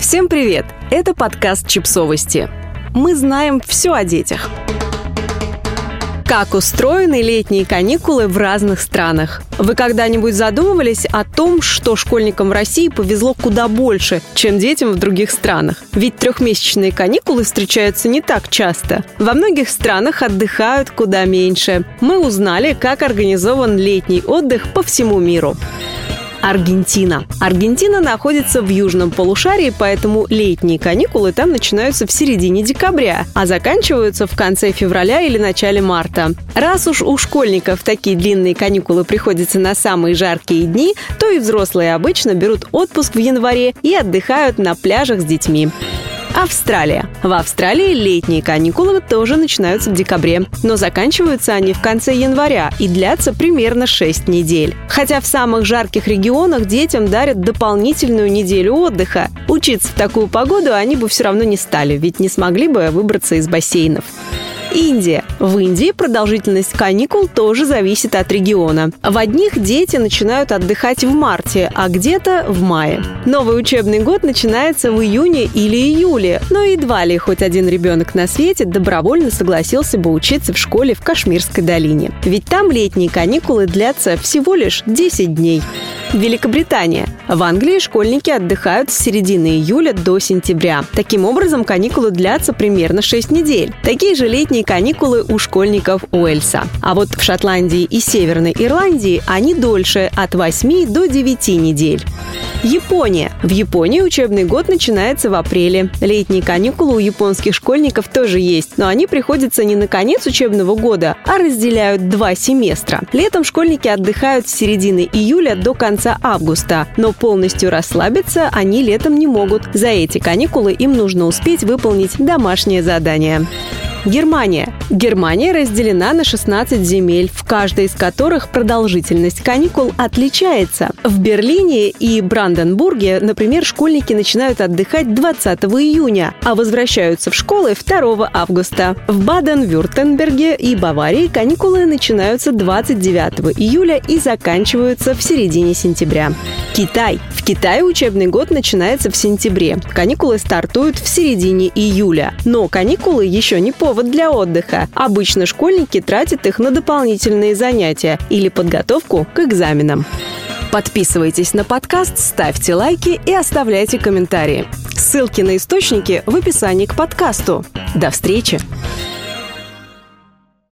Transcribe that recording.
Всем привет! Это подкаст «Чипсовости». Мы знаем все о детях. Как устроены летние каникулы в разных странах? Вы когда-нибудь задумывались о том, что школьникам в России повезло куда больше, чем детям в других странах? Ведь трехмесячные каникулы встречаются не так часто. Во многих странах отдыхают куда меньше. Мы узнали, как организован летний отдых по всему миру. Аргентина. Аргентина находится в южном полушарии, поэтому летние каникулы там начинаются в середине декабря, а заканчиваются в конце февраля или начале марта. Раз уж у школьников такие длинные каникулы приходятся на самые жаркие дни, то и взрослые обычно берут отпуск в январе и отдыхают на пляжах с детьми. Австралия. В Австралии летние каникулы тоже начинаются в декабре, но заканчиваются они в конце января и длятся примерно 6 недель. Хотя в самых жарких регионах детям дарят дополнительную неделю отдыха. Учиться в такую погоду они бы все равно не стали, ведь не смогли бы выбраться из бассейнов. Индия. В Индии продолжительность каникул тоже зависит от региона. В одних дети начинают отдыхать в марте, а где-то в мае. Новый учебный год начинается в июне или июле, но едва ли хоть один ребенок на свете добровольно согласился бы учиться в школе в Кашмирской долине. Ведь там летние каникулы длятся всего лишь 10 дней. Великобритания. В Англии школьники отдыхают с середины июля до сентября. Таким образом, каникулы длятся примерно 6 недель. Такие же летние каникулы у школьников Уэльса. А вот в Шотландии и Северной Ирландии они дольше – от 8 до 9 недель. Япония. В Японии учебный год начинается в апреле. Летние каникулы у японских школьников тоже есть, но они приходятся не на конец учебного года, а разделяют два семестра. Летом школьники отдыхают с середины июля до конца августа, но полностью расслабиться они летом не могут. За эти каникулы им нужно успеть выполнить домашнее задание. Германия. Германия разделена на 16 земель, в каждой из которых продолжительность каникул отличается. В Берлине и Бранденбурге, например, школьники начинают отдыхать 20 июня, а возвращаются в школы 2 августа. В Баден-Вюртемберге и Баварии каникулы начинаются 29 июля и заканчиваются в середине сентября. Китай. В Китае учебный год начинается в сентябре. Каникулы стартуют в середине июля. Но каникулы еще не повод для отдыха. Обычно школьники тратят их на дополнительные занятия или подготовку к экзаменам. Подписывайтесь на подкаст, ставьте лайки и оставляйте комментарии. Ссылки на источники в описании к подкасту. До встречи!